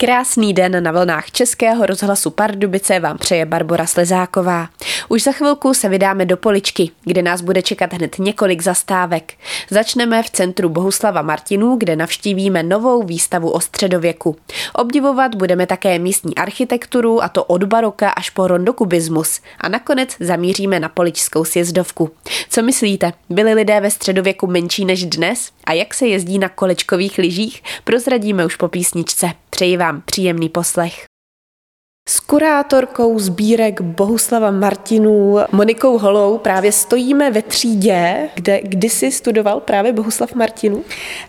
Krásný den na vlnách Českého rozhlasu Pardubice vám přeje Barbara Slezáková. Už za chvilku se vydáme do Poličky, kde nás bude čekat hned několik zastávek. Začneme v centru Bohuslava Martinů, kde navštívíme novou výstavu o středověku. Obdivovat budeme také místní architekturu, a to od baroka až po rondokubismus. A nakonec zamíříme na Poličskou sjezdovku. Co myslíte, byli lidé ve středověku menší než dnes? A jak se jezdí na kolečkových lyžích? Prozradíme už po písničce. Přeji vám příjemný poslech. S kurátorkou sbírek Bohuslava Martinů, Monikou Holou, právě stojíme ve třídě, kde kdysi studoval právě Bohuslav Martinů.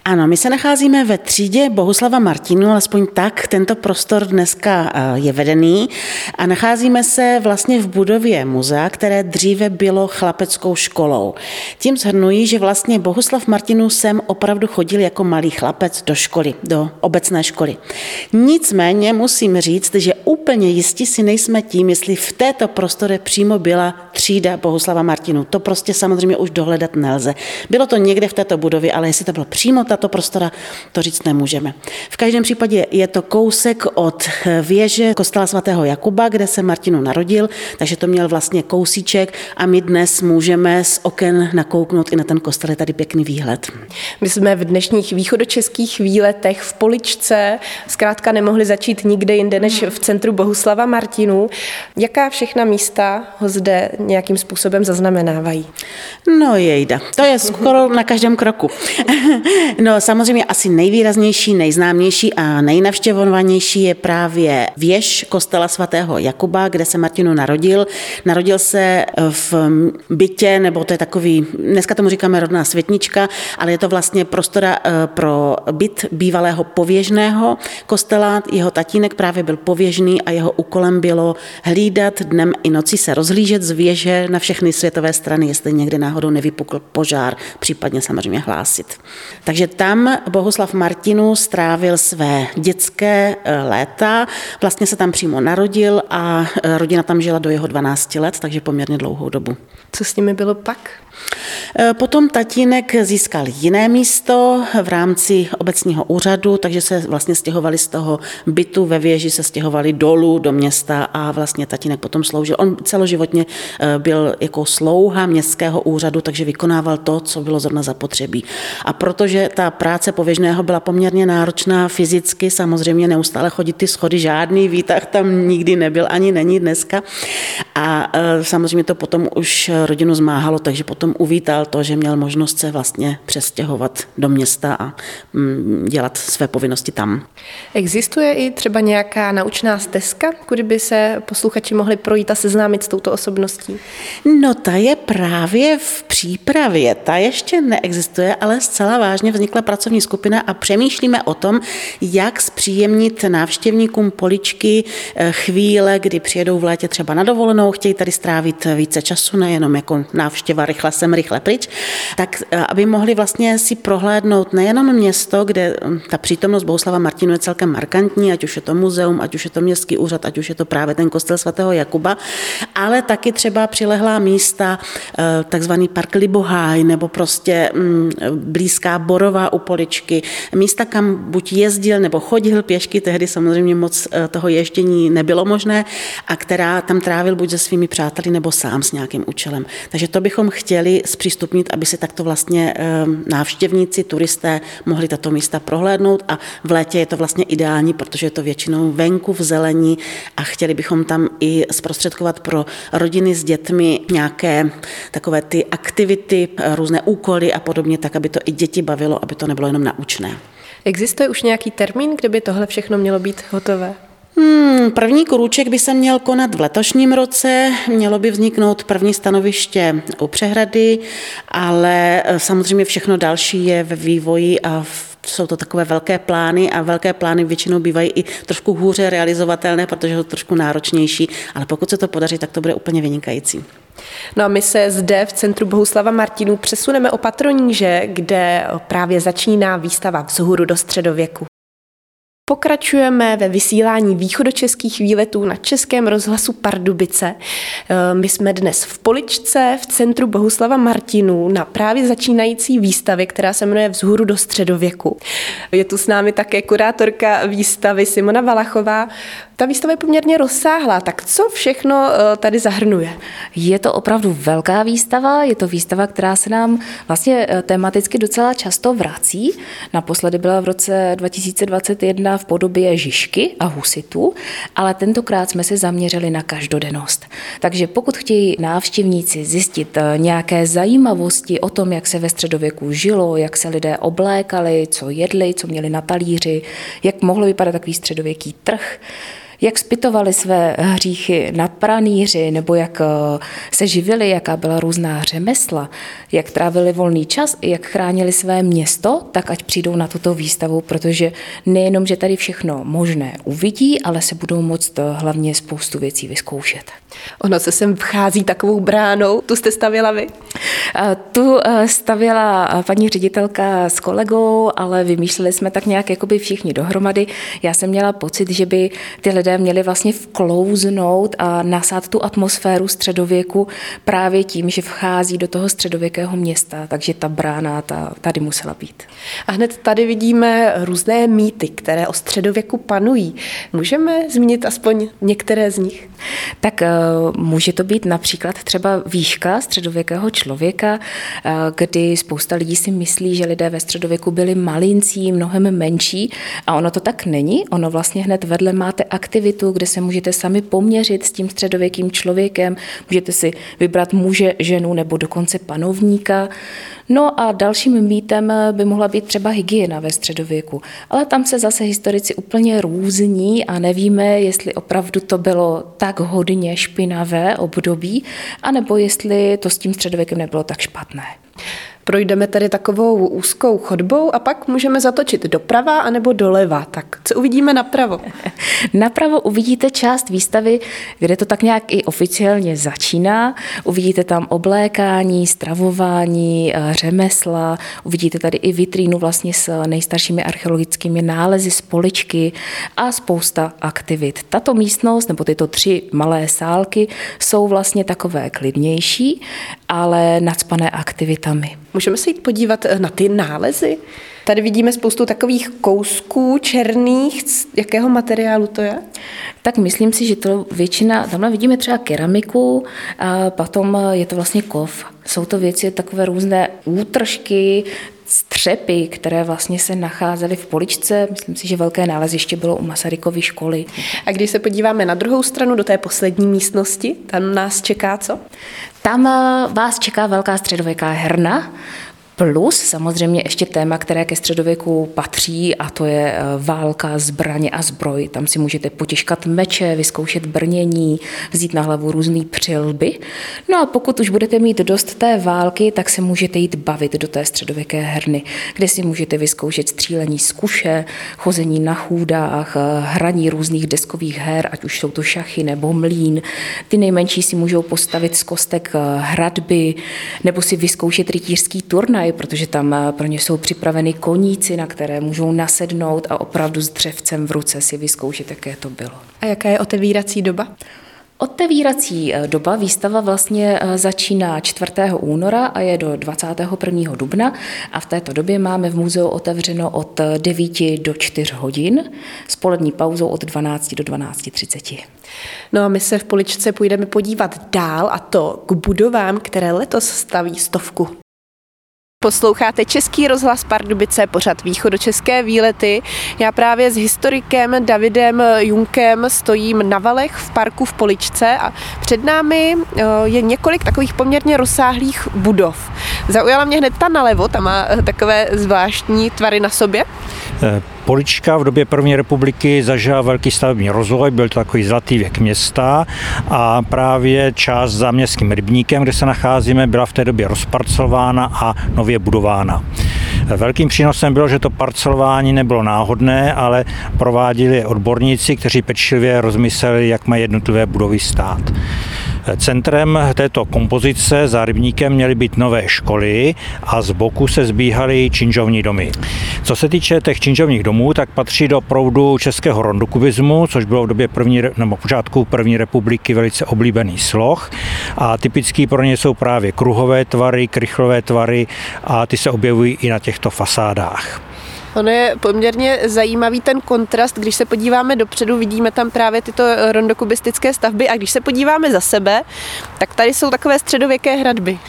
Ano, my se nacházíme ve třídě Bohuslava Martinů, alespoň tak tento prostor dneska eh, je vedený a nacházíme se vlastně v budově muzea, které dříve bylo chlapeckou školou. Tím zhrnují, že vlastně Bohuslav Martinů sem opravdu chodil jako malý chlapec do školy, do obecné školy. Nicméně musím říct, že úplně jistí si nejsme tím, jestli v této prostore přímo byla třída Bohuslava Martinu. To prostě samozřejmě už dohledat nelze. Bylo to někde v této budově, ale jestli to bylo přímo tato prostora, to říct nemůžeme. V každém případě je to kousek od věže kostela svatého Jakuba, kde se Martinu narodil, takže to měl vlastně kousíček a my dnes můžeme z oken nakouknout i na ten kostel, je tady pěkný výhled. My jsme v dnešních východočeských výletech v Poličce zkrátka nemohli začít nikde jinde než v centru Bohuslava Bohuslava Martinů. Jaká všechna místa ho zde nějakým způsobem zaznamenávají? No jejda, to je skoro na každém kroku. no samozřejmě asi nejvýraznější, nejznámější a nejnavštěvovanější je právě věž kostela svatého Jakuba, kde se Martinu narodil. Narodil se v bytě, nebo to je takový, dneska tomu říkáme rodná světnička, ale je to vlastně prostora eh, pro byt bývalého pověžného kostela. Jeho tatínek právě byl pověžný a jeho jeho úkolem bylo hlídat dnem i noci se rozhlížet z věže na všechny světové strany, jestli někdy náhodou nevypukl požár, případně samozřejmě hlásit. Takže tam Bohuslav Martinu strávil své dětské eh, léta, vlastně se tam přímo narodil a eh, rodina tam žila do jeho 12 let, takže poměrně dlouhou dobu. Co s nimi bylo pak? Eh, potom tatínek získal jiné místo v rámci obecního úřadu, takže se vlastně stěhovali z toho bytu ve věži, se stěhovali dolů do města a vlastně tatínek potom sloužil. On celoživotně eh, byl jako slouha městského úřadu, takže vykonával to, co bylo zrovna zapotřebí. A protože ta práce pověžného byla poměrně náročná fyzicky, samozřejmě neustále chodit ty schody, žádný výtah tam nikdy nebyl, ani není dneska. A eh, samozřejmě to potom už rodinu zmáhalo, takže potom potom uvítal to, že měl možnost se vlastně přestěhovat do města a mm, dělat své povinnosti tam. Existuje i třeba nějaká naučná stezka, kudy by se posluchači mohli projít a seznámit s touto osobností? No ta je právě v přípravě. Ta ještě neexistuje, ale zcela vážně vznikla pracovní skupina a přemýšlíme o tom, jak zpříjemnit návštěvníkům poličky eh, chvíle, kdy přijedou v létě třeba na dovolenou, chtějí tady strávit více času, nejenom jako návštěva rychle jsem rychle pryč, tak eh, aby mohli vlastně si prohlédnout nejenom město, kde ta přítomnost Bohuslava Martinu je celkem markantní, ať už je to muzeum, ať už je to městský úřad, ať už je to právě ten kostel svatého Jakuba, ale taky třeba přilehlá místa, eh, takzvaný park Liboháj, nebo prostě blízká Borová u Poličky, místa, kam buď jezdil nebo chodil pěšky, tehdy samozřejmě moc eh, toho ježdění nebylo možné, a která tam trávil buď se svými přáteli nebo sám s nějakým účelem. Takže to bychom chtěli chtěli zpřístupnit, aby si takto vlastně ehm, návštěvníci, turisté mohli tato místa prohlédnout a v létě je to vlastně ideální, protože je to většinou venku v zelení a chtěli bychom tam i zprostředkovat pro rodiny s dětmi nějaké takové ty aktivity, různé úkoly a podobně, tak aby to i děti bavilo, aby to nebylo jenom naučné. Existuje už nějaký termín, kde by tohle všechno mělo být hotové? Hmm, první krůček by se měl konat v letošním roce, mělo by vzniknout první stanoviště u přehrady, ale eh, samozřejmě všechno další je ve vývoji a jsou to takové velké plány a velké plány většinou bývají i trošku hůře realizovatelné, protože jsou trošku náročnější, ale pokud se to podaří, tak to bude úplně vynikající. No a my se zde v Centru Bohuslava Martinů přesuneme o patroníže, kde právě začíná výstava vzhůru do středověku. Pokračujeme ve vysílání východočeských výletů na Českém rozhlasu Pardubice. Eh, my jsme dnes v Poličce v centru Bohuslava Martinů na právě začínající výstavě, která se jmenuje Vzhůru do středověku. Je tu s námi také kurátorka výstavy Simona Valachová. Ta výstava je poměrně rozsáhlá, tak co všechno eh, tady zahrnuje? Je to opravdu velká výstava, je to výstava, která se nám vlastně eh, tematicky docela často vrací. Naposledy byla v roce 2021 v podobě Žižky a Husitu, ale tentokrát jsme se zaměřili na každodennost. Takže pokud chtějí návštěvníci zjistit eh, nějaké zajímavosti o tom, jak se ve středověku žilo, jak se lidé oblékali, co jedli, co měli na talíři, jak mohlo vypadat takový středověký trh, jak spytovali své hříchy na pranýři, nebo jak eh, se živili, jaká byla různá řemesla, jak trávili volný čas, jak chránili své město, tak ať přijdou na tuto výstavu, protože nejenom, že tady všechno možné uvidí, ale se budou moct eh, hlavně spoustu věcí vyzkoušet. Ono se sem vchází takovou bránou, tu jste stavěla vy? Tu stavěla paní ředitelka s kolegou, ale vymýšleli jsme tak nějak jakoby všichni dohromady. Já jsem měla pocit, že by ty lidé měli vlastně vklouznout a nasát tu atmosféru středověku právě tím, že vchází do toho středověkého města, takže ta brána ta, tady musela být. A hned tady vidíme různé mýty, které o středověku panují. Můžeme zmínit aspoň některé z nich? Tak může to být například třeba výška středověkého člověka, eh, kdy spousta lidí si myslí, že lidé ve středověku byli malincí, mnohem menší a ono to tak není. Ono vlastně hned vedle máte aktivitu, kde se můžete sami poměřit s tím středověkým člověkem, můžete si vybrat muže, ženu nebo dokonce panovníka. No a dalším mýtem by mohla být třeba hygiena ve středověku. Ale tam se zase historici úplně různí a nevíme, jestli opravdu to bylo tak hodně špinavé období, anebo jestli to s tím středověkem nebylo tak špatné. Projdeme tedy takovou úzkou chodbou a pak můžeme zatočit doprava anebo doleva. Tak co uvidíme napravo? napravo uvidíte část výstavy, kde to tak nějak i oficiálně začíná. Uvidíte tam oblékání, stravování, eh, řemesla, uvidíte tady i vitrínu vlastně s nejstaršími archeologickými nálezy z poličky a spousta aktivit. Tato místnost nebo tyto tři malé sálky jsou vlastně takové klidnější, ale nadspané aktivitami. Můžeme se jít podívat eh, na ty nálezy? Tady vidíme spoustu takových kousků černých. Z jakého materiálu to je? Tak myslím si, že to většina, tamhle vidíme třeba keramiku a potom je to vlastně kov. Jsou to věci takové různé útržky, střepy, které vlastně se nacházely v poličce. Myslím si, že velké náleziště bylo u Masarykovy školy. A když se podíváme na druhou stranu, do té poslední místnosti, tam nás čeká co? Tam eh, vás čeká velká středověká herna, Plus samozřejmě ještě téma, které ke středověku patří, a to je eh, válka, zbraně a zbroj. Tam si můžete potěžkat meče, vyzkoušet brnění, vzít na hlavu různé přilby. No a pokud už budete mít dost té války, tak se můžete jít bavit do té středověké herny, kde si můžete vyzkoušet střílení z kuše, chození na chůdách, eh, hraní různých deskových her, ať už jsou to šachy nebo mlín. Ty nejmenší si můžou postavit z kostek eh, hradby nebo si vyzkoušet rytířský turnaj, protože tam eh, pro ně jsou připraveny koníci, na které můžou nasednout a opravdu s dřevcem v ruce si vyzkoušet, jaké to bylo. A jaká je otevírací doba? Otevírací eh, doba výstava vlastně eh, začíná 4. února a je do 21. dubna a v této době máme v muzeu otevřeno od 9 do 4 hodin s polední pauzou od 12 do 12.30. No a my se v Poličce půjdeme podívat dál a to k budovám, které letos staví stovku. Posloucháte Český rozhlas Pardubice, pořad východočeské výlety. Já právě s historikem Davidem Junkem stojím na valech v parku v Poličce a před námi eh, je několik takových poměrně rozsáhlých budov. Zaujala mě hned ta nalevo, ta má eh, takové zvláštní tvary na sobě. Polička v době první republiky zažila velký stavební rozvoj, byl to takový zlatý věk města a právě část za městským rybníkem, kde se nacházíme, byla v té době rozparcelována a nově budována. Velkým přínosem bylo, že to parcelování nebylo náhodné, ale prováděli odborníci, kteří pečlivě rozmysleli, jak mají jednotlivé budovy stát. Centrem této kompozice za rybníkem měly být nové školy a z boku se zbíhaly činžovní domy. Co se týče těch činžovních domů, tak patří do proudu českého rondokubismu, což bylo v době první, nebo počátku první republiky velice oblíbený sloh a typický pro ně jsou právě kruhové tvary, krychlové tvary a ty se objevují i na těchto fasádách. Ono je poměrně zajímavý ten kontrast, když se podíváme dopředu, vidíme tam právě tyto rondokubistické stavby a když se podíváme za sebe, tak tady jsou takové středověké hradby.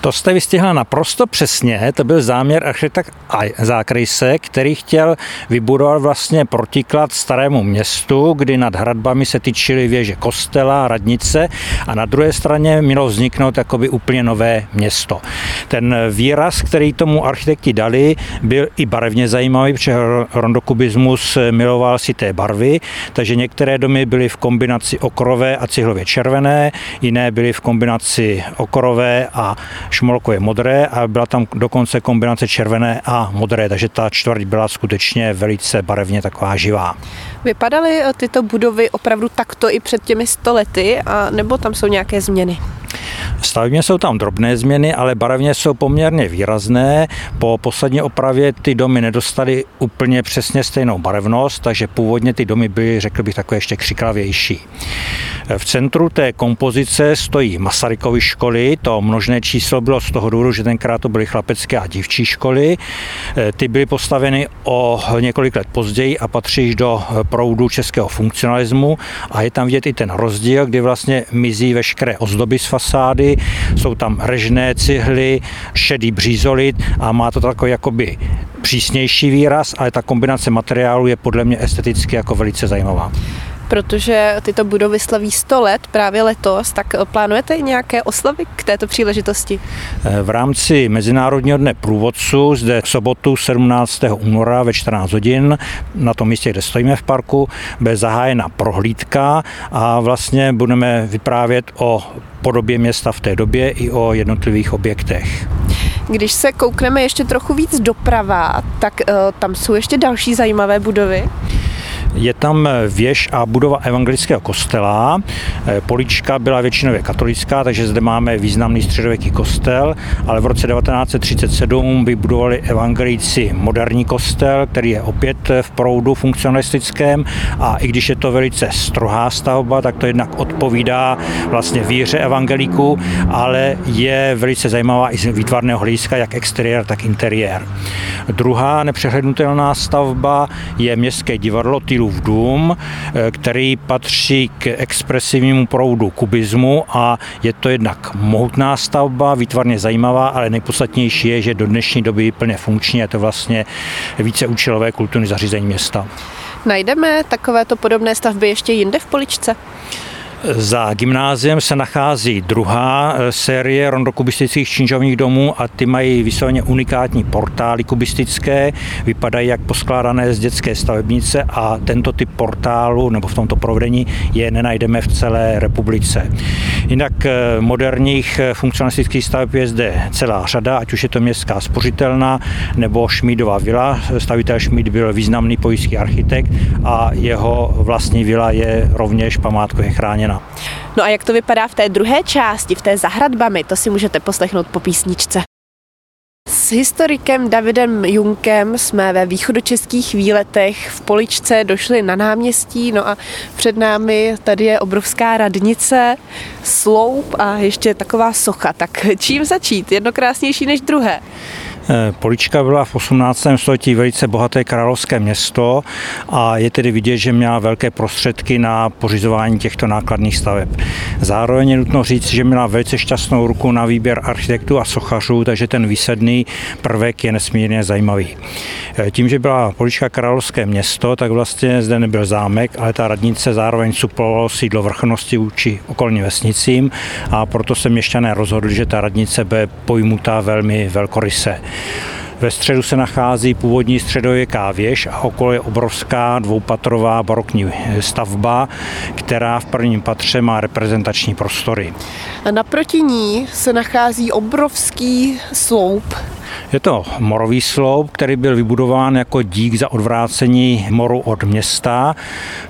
To jste vystihla naprosto přesně, to byl záměr architekt Zákrejse, který chtěl vybudovat vlastně protiklad starému městu, kdy nad hradbami se tyčily věže kostela, radnice a na druhé straně mělo vzniknout jakoby úplně nové město. Ten výraz, který tomu architekti dali, byl i barevně zajímavý, protože rondokubismus miloval si té barvy, takže některé domy byly v kombinaci okrové a cihlově červené, jiné byly v kombinaci okrové a šmolkové modré a byla tam dokonce kombinace červené a modré, takže ta čtvrť byla skutečně velice barevně taková živá. Vypadaly tyto budovy opravdu takto i před těmi stolety, a nebo tam jsou nějaké změny? Stavebně jsou tam drobné změny, ale barevně jsou poměrně výrazné. Po poslední opravě ty domy nedostaly úplně přesně stejnou barevnost, takže původně ty domy byly, řekl bych, takové ještě křiklavější. V centru té kompozice stojí Masarykovy školy, to množné číslo bylo z toho důvodu, že tenkrát to byly chlapecké a dívčí školy. Ty byly postaveny o několik let později a patří do proudu českého funkcionalismu a je tam vidět i ten rozdíl, kdy vlastně mizí veškeré ozdoby z fasády, jsou tam režné cihly, šedý břízolit a má to takový jakoby přísnější výraz, ale ta kombinace materiálu je podle mě esteticky jako velice zajímavá protože tyto budovy slaví 100 let právě letos, tak plánujete nějaké oslavy k této příležitosti? Eh, v rámci Mezinárodního dne průvodců zde v sobotu 17. února ve 14 hodin na tom místě, kde stojíme v parku, bude zahájena prohlídka a vlastně budeme vyprávět o podobě města v té době i o jednotlivých objektech. Když se koukneme ještě trochu víc doprava, tak uh, tam jsou ještě další zajímavé budovy. Je tam věž a budova evangelického kostela. Eh, polička byla většinově katolická, takže zde máme významný středověký kostel, ale v roce 1937 vybudovali evangelíci moderní kostel, který je opět v proudu funkcionalistickém a i když je to velice strohá stavba, tak to jednak odpovídá vlastně víře evangelíků, ale je velice zajímavá i z výtvarného hlediska, jak exteriér, tak interiér. Druhá nepřehlednutelná stavba je městské divadlo Tylův dům, eh, který patří k expresivnímu proudu kubismu a je to jednak mohutná stavba, výtvarně zajímavá, ale nejpodstatnější je, že do dnešní doby je plně funkční, je to vlastně více účelové kulturní zařízení města. Najdeme takovéto podobné stavby ještě jinde v Poličce? Za gymnáziem se nachází druhá eh, série rondokubistických činžovních domů a ty mají vysloveně unikátní portály kubistické, vypadají jak poskládané z dětské stavebnice a tento typ portálu nebo v tomto provedení je nenajdeme v celé republice. Jinak eh, moderních eh, funkcionalistických staveb je zde celá řada, ať už je to městská spořitelná nebo Šmídová vila. Stavitel Šmíd byl významný pojistský architekt a jeho vlastní vila je rovněž památkově chráněna změna. No a jak to vypadá v té druhé části, v té zahradbami, to si můžete poslechnout po písničce. S historikem Davidem Junkem jsme ve východočeských výletech v Poličce došli na náměstí, no a před námi tady je obrovská radnice, sloup a ještě taková socha. Tak čím začít? Jedno krásnější než druhé. Eh, Polička byla v 18. století velice bohaté královské město a je tedy vidět, že měla velké prostředky na pořizování těchto nákladných staveb. Zároveň je nutno říct, že měla velice šťastnou ruku na výběr architektů a sochařů, takže ten výsedný prvek je nesmírně zajímavý. Eh, tím, že byla Polička královské město, tak vlastně zde nebyl zámek, ale ta radnice zároveň suplovalo sídlo vrchnosti vůči okolním vesnicím a proto se měšťané rozhodli, že ta radnice bude pojmutá velmi velkoryse. Ve středu se nachází původní středověká věž a okolo je obrovská dvoupatrová barokní stavba, která v prvním patře má reprezentační prostory. A naproti ní se nachází obrovský sloup. Je to morový sloup, který byl vybudován jako dík za odvrácení moru od města.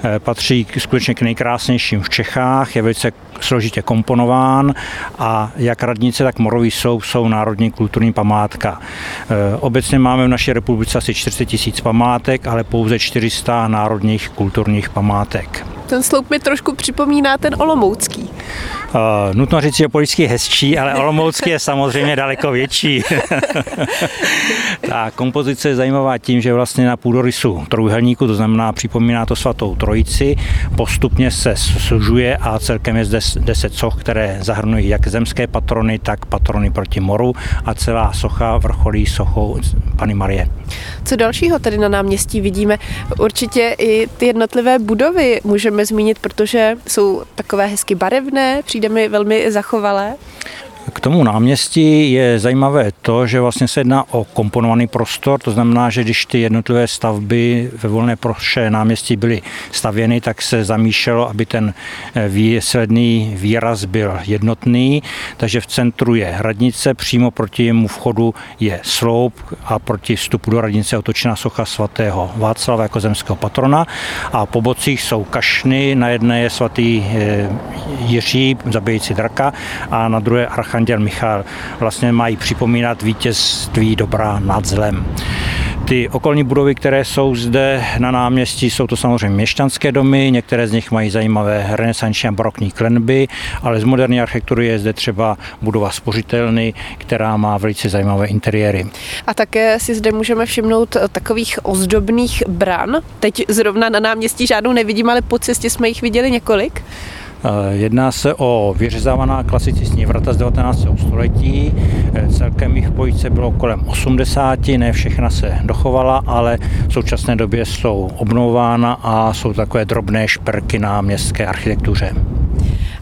Eh, patří skutečně k nejkrásnějším v Čechách, je velice složitě komponován a jak radnice, tak morový sloup jsou národní kulturní památka. Eh, obecně máme v naší republice asi 40 tisíc památek, ale pouze 400 národních kulturních památek. Ten sloup mi trošku připomíná ten Olomoucký. Uh, nutno říct, že Polický je hezčí, ale Olomoucký je samozřejmě daleko větší. Ta kompozice je zajímavá tím, že vlastně na půdorysu trojuhelníku, to znamená připomíná to svatou trojici, postupně se sužuje a celkem je zde deset soch, které zahrnují jak zemské patrony, tak patrony proti moru a celá socha vrcholí sochou Pany Marie. Co dalšího tady na náměstí vidíme? Určitě i ty jednotlivé budovy můžeme zmínit, protože jsou takové hezky barevné, přijde mi velmi zachovalé. K tomu náměstí je zajímavé to, že vlastně se jedná o komponovaný prostor, to znamená, že když ty jednotlivé stavby ve volné proše náměstí byly stavěny, tak se zamýšlelo, aby ten eh, výsledný výraz byl jednotný, takže v centru je radnice, přímo proti jemu vchodu je sloup a proti vstupu do radnice je otočená socha svatého Václava jako zemského patrona. A po bocích jsou kašny, na jedné je svatý eh, Jiří, zabijící draka a na druhé archa archanděl Michal vlastně mají připomínat vítězství dobra nad zlem. Ty okolní budovy, které jsou zde na náměstí, jsou to samozřejmě měšťanské domy, některé z nich mají zajímavé renesanční a barokní klenby, ale z moderní architektury je zde třeba budova spořitelny, která má velice zajímavé interiéry. A také si zde můžeme všimnout takových ozdobných bran. Teď zrovna na náměstí žádnou nevidím, ale po cestě jsme jich viděli několik. Eh, jedná se o vyřezávaná klasicistní vrata z 19. století. Eh, celkem jich pojíce bylo kolem 80, ne všechna se dochovala, ale v současné době jsou obnovována a jsou takové drobné šperky na městské architektuře.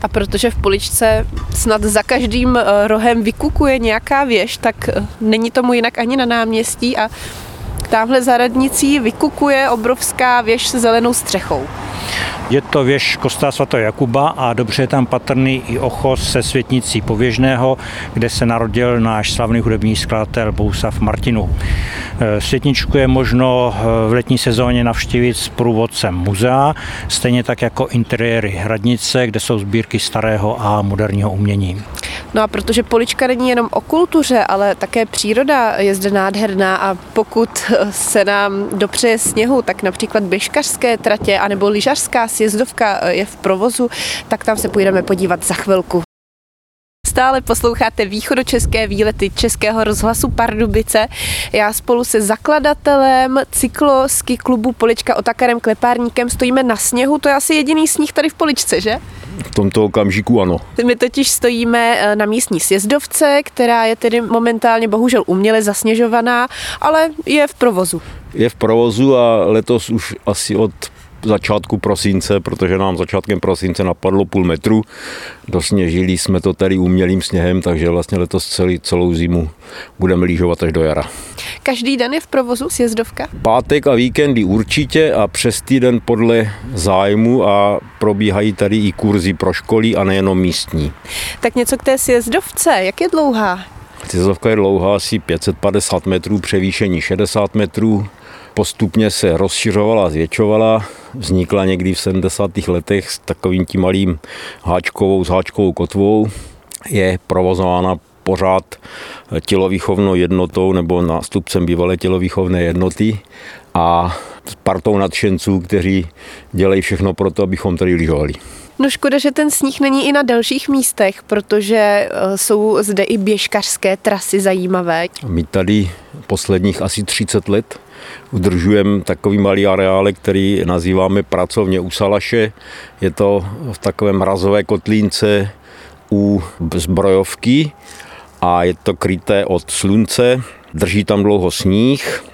A protože v poličce snad za každým eh, rohem vykukuje nějaká věž, tak není tomu jinak ani na náměstí a tamhle za radnicí vykukuje obrovská věž se zelenou střechou. Je to věž kostela svatého Jakuba a dobře je tam patrný i ochos se světnicí Pověžného, kde se narodil náš slavný hudební skladatel Bousav Martinu. E, světničku je možno e, v letní sezóně navštívit s průvodcem muzea, stejně tak jako interiéry hradnice, kde jsou sbírky starého a moderního umění. No a protože polička není jenom o kultuře, ale také příroda je zde nádherná a pokud se nám dopřeje sněhu, tak například běžkařské tratě anebo lyžařská sjezdovka je v provozu, tak tam se půjdeme podívat za chvilku. Stále posloucháte východočeské výlety Českého rozhlasu Pardubice. Já spolu se zakladatelem cyklosky klubu Polička Otakarem Klepárníkem stojíme na sněhu. To je asi jediný sníh tady v Poličce, že? V tomto okamžiku ano. My totiž stojíme eh, na místní sjezdovce, která je tedy momentálně bohužel uměle zasněžovaná, ale je v provozu. Je v provozu a letos už asi od začátku prosince, protože nám začátkem prosince napadlo půl metru. Dosněžili jsme to tady umělým sněhem, takže vlastně letos celý, celou zimu budeme lyžovat až do jara. Každý den je v provozu sjezdovka? Pátek a víkendy určitě a přes týden podle zájmu a probíhají tady i kurzy pro školy a nejenom místní. Tak něco k té sjezdovce, jak je dlouhá? Sjezdovka je dlouhá asi 550 metrů, převýšení 60 metrů, postupně se rozšiřovala, zvětšovala, vznikla někdy v 70. letech s takovým tím malým háčkovou, s háčkovou kotvou, je provozována pořád tělovýchovnou jednotou nebo nástupcem bývalé tělovýchovné jednoty a partou nadšenců, kteří dělají všechno pro to, abychom tady lyžovali. No škoda, že ten sníh není i na dalších místech, protože eh, jsou zde i běžkařské trasy zajímavé. My tady posledních asi 30 let udržujeme takový malý areál, který nazýváme pracovně u Salaše. Je to v takovém mrazové kotlínce u zbrojovky a je to kryté od slunce. Drží tam dlouho sníh,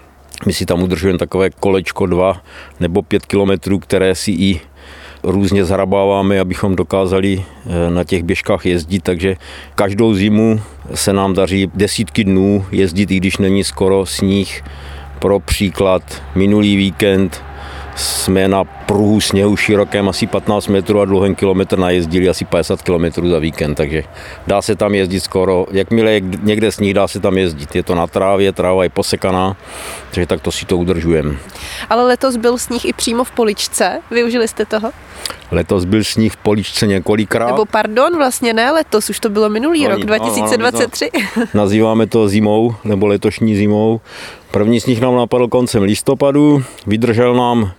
my si tam udržujeme takové kolečko 2 nebo 5 kilometrů, které si i různě zhrabáváme, abychom dokázali eh, na těch běžkách jezdit, takže každou zimu se nám daří desítky dnů jezdit, i když není skoro sníh. Pro příklad, minulý víkend jsme na pruhu sněhu širokém asi 15 metrů a dlouhém kilometr najezdili asi 50 kilometrů za víkend, takže dá se tam jezdit skoro, jakmile je někde sníh, dá se tam jezdit. Je to na trávě, tráva je posekaná, takže takto si to udržujeme. Ale letos byl sníh i přímo v Poličce, využili jste toho? Letos byl sníh v Poličce několikrát. Nebo pardon, vlastně ne letos, už to bylo minulý No, rok, no, 2023. Nazýváme to zimou, nebo letošní zimou. První sníh nám napadl koncem listopadu, vydržel nám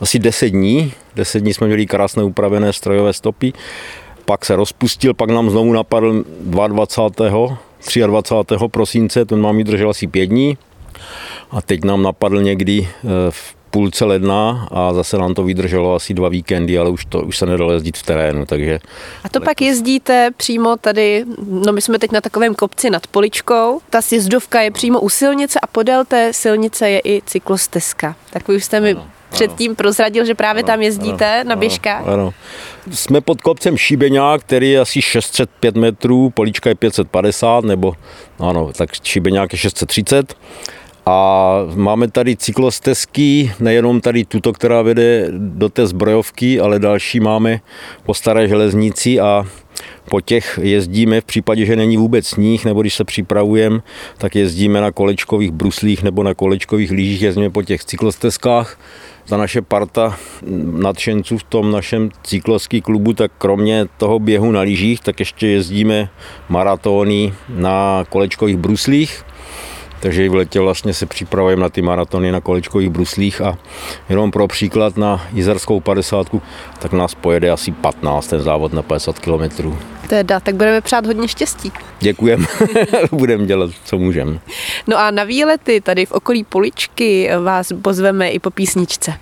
asi 10 dní. 10 dní jsme měli krásné upravené strojové stopy. Pak se rozpustil, pak nám znovu napadl 22. 23. prosince, ten nám vydržel asi 5 dní. A teď nám napadl někdy eh, v půlce ledna a zase nám to vydrželo asi dva víkendy, ale už, to, už se nedalo jezdit v terénu, takže A to pak jezdíte přímo tady, no my jsme teď na takovém kopci nad Poličkou, ta sjezdovka je přímo u silnice a podél té silnice je i cyklostezka. Tak vy už jste mi předtím prozradil, že právě tam jezdíte na běžkách. Ano, ano. Jsme pod kopcem Šibeňák, který je asi 605 metrů, Polička je 550, nebo ano, tak Šibeňák je 630. A máme tady cyklostezky, nejenom tady tuto, která vede do té zbrojovky, ale další máme po staré železnici a po těch jezdíme v případě, že není vůbec sníh, nebo když se připravujeme, tak jezdíme na kolečkových bruslích nebo na kolečkových lyžích, jezdíme po těch cyklostezkách. Ta naše parta nadšenců v tom našem cyklovském klubu, tak kromě toho běhu na lyžích, tak ještě jezdíme maratony na kolečkových bruslích. Takže i v letě vlastně se připravujeme na ty maratony na kolečkových bruslích a jenom pro příklad na Jizerskou 50, tak nás pojede asi 15 ten závod na 50 kilometrů. Teda, tak budeme přát hodně štěstí. Děkujeme, budeme dělat, co můžeme. No a na výlety tady v okolí Poličky vás pozveme i po písničce.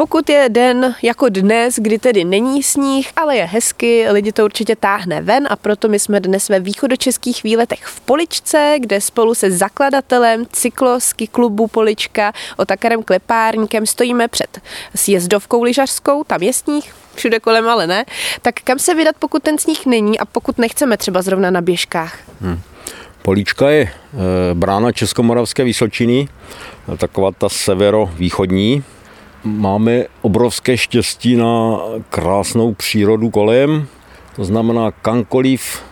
Pokud je den jako dnes, kdy tedy není sníh, ale je hezky, lidi to určitě táhne ven a proto my jsme dnes ve východočeských výletech v Poličce, kde spolu se zakladatelem cyklosky klubu Polička Otakarem Klepárníkem stojíme před sjezdovkou lyžařskou, tam je sníh, všude kolem, ale ne. Tak kam se vydat, pokud ten sníh není a pokud nechceme třeba zrovna na běžkách? Hmm. Políčka je e, brána Českomoravské Vysočiny, taková ta severo-východní, máme obrovské štěstí na krásnou přírodu kolem. To znamená, kamkoliv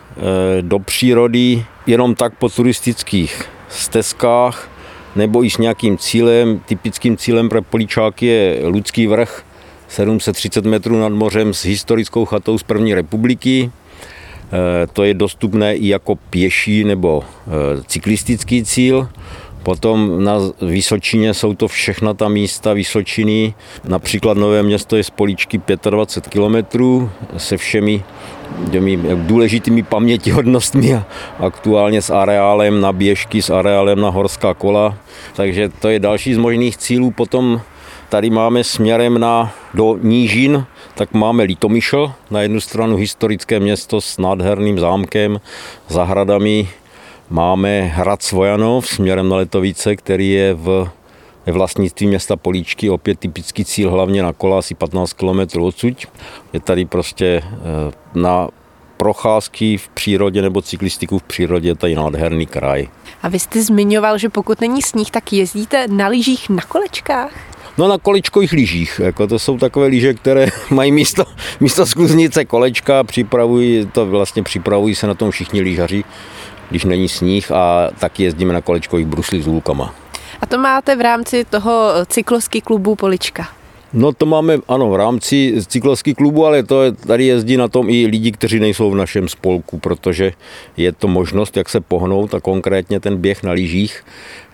do přírody, jenom tak po turistických stezkách nebo i s nějakým cílem, typickým cílem pro Políčáky je Ludský vrch, 730 metrů nad mořem s historickou chatou z první republiky. To je dostupné i jako pěší nebo cyklistický cíl. Potom na Vysočině jsou to všechna ta místa Vysočiny, například Nové město je z Políčky 25 kilometrů se všemi těmi důležitými pamětihodnostmi a aktuálně s areálem na běžky, s areálem na horská kola. Takže to je další z možných cílů. Potom tady máme směrem na, do nížin, tak máme Litomyšl, na jednu stranu historické město s nádherným zámkem, zahradami, Máme hrad Svojanov směrem na Letovice, který je v ve vlastnictví města Políčky, opět typický cíl, hlavně na kola, asi 15 km odsud. Je tady prostě na procházky v přírodě nebo cyklistiku v přírodě je tady nádherný kraj. A vy jste zmiňoval, že pokud není sníh, tak jezdíte na lyžích na kolečkách? No na kolečkových lyžích, jako to jsou takové lyže, které mají místo, místo skluznice kolečka, připravují, to vlastně připravují se na tom všichni lyžaři když není sníh a tak jezdíme na kolečkových bruslích s hůlkama. A to máte v rámci toho cyklovský klubu Polička? No to máme, ano, v rámci cyklovský klubu, ale to je, tady jezdí na tom i lidi, kteří nejsou v našem spolku, protože je to možnost, jak se pohnout a konkrétně ten běh na lyžích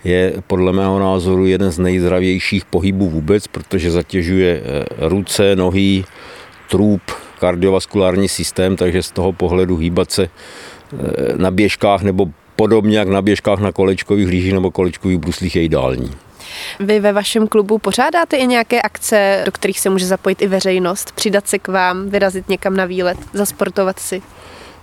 je podle mého názoru jeden z nejzdravějších pohybů vůbec, protože zatěžuje ruce, nohy, trup, kardiovaskulární systém, takže z toho pohledu hýbat se na běžkách nebo podobně jak na běžkách na kolečkových lyžích nebo kolečkových bruslích je ideální. Vy ve vašem klubu pořádáte i nějaké akce, do kterých se může zapojit i veřejnost, přidat se k vám, vyrazit někam na výlet, zasportovat si?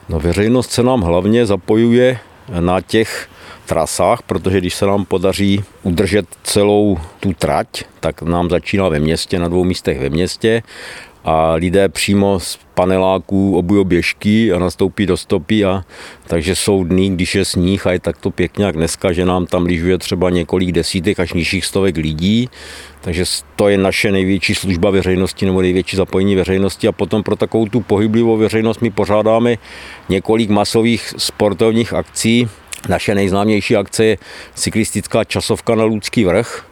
No veřejnost se nám hlavně zapojuje na těch trasách, protože když se nám podaří udržet celou tu trať, tak nám začíná ve městě, na dvou místech ve městě a lidé přímo z paneláků obují běžky a nastoupí do stopy a takže jsou dny, když je sníh a je takto pěkně jak dneska, že nám tam lyžuje třeba několik desítek až nižších stovek lidí, takže to je naše největší služba veřejnosti nebo největší zapojení veřejnosti. A potom pro takovou tu pohyblivou veřejnost my pořádáme několik masových sportovních akcí. Naše nejznámější akce je cyklistická časovka na Ludský vrch,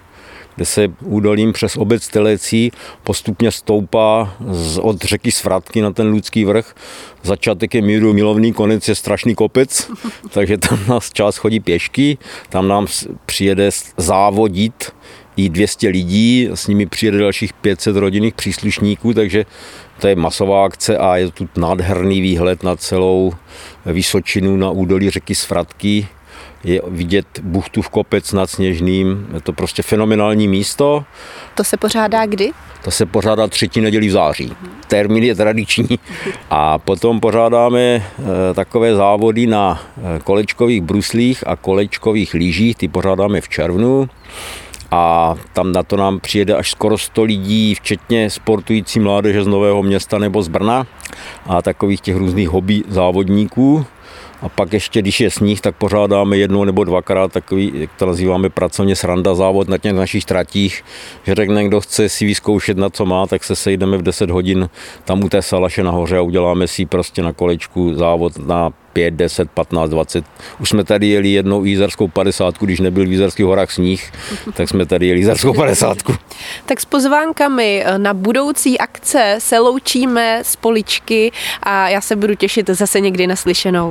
kde se údolím přes obec Telecí postupně stoupá z, od řeky Svratky na ten Ludský vrch. Začátek je míru milovný, konec je strašný kopec, takže tam nás čas chodí pěšky, tam nám přijede závodit i 200 lidí, s nimi přijede dalších 500 rodinných příslušníků, takže to je masová akce a je tu nádherný výhled na celou Vysočinu na údolí řeky Svratky je vidět Buchtův kopec nad Sněžným. Je to prostě fenomenální místo. To se pořádá kdy? To se pořádá třetí neděli v září. Termín je tradiční. A potom pořádáme eh, takové závody na eh, kolečkových bruslích a kolečkových lyžích. Ty pořádáme v červnu a tam na to nám přijede až skoro 100 lidí, včetně sportující mládeže z Nového města nebo z Brna a takových těch různých hobby závodníků. A pak ještě, když je sníh, tak pořádáme jednou nebo dvakrát takový, jak to nazýváme pracovně sranda závod na těch našich tratích, že řekne, kdo chce si vyzkoušet na co má, tak se sejdeme v 10 hodin tam u té salaše nahoře a uděláme si prostě na kolečku závod na 5, 10, 15, 20. Už jsme tady jeli jednou jízerskou 50, když nebyl v jízerských horách sníh, tak jsme tady jeli jízerskou 50. Tak s pozvánkami na budoucí akce se loučíme z poličky a já se budu těšit zase někdy naslyšenou.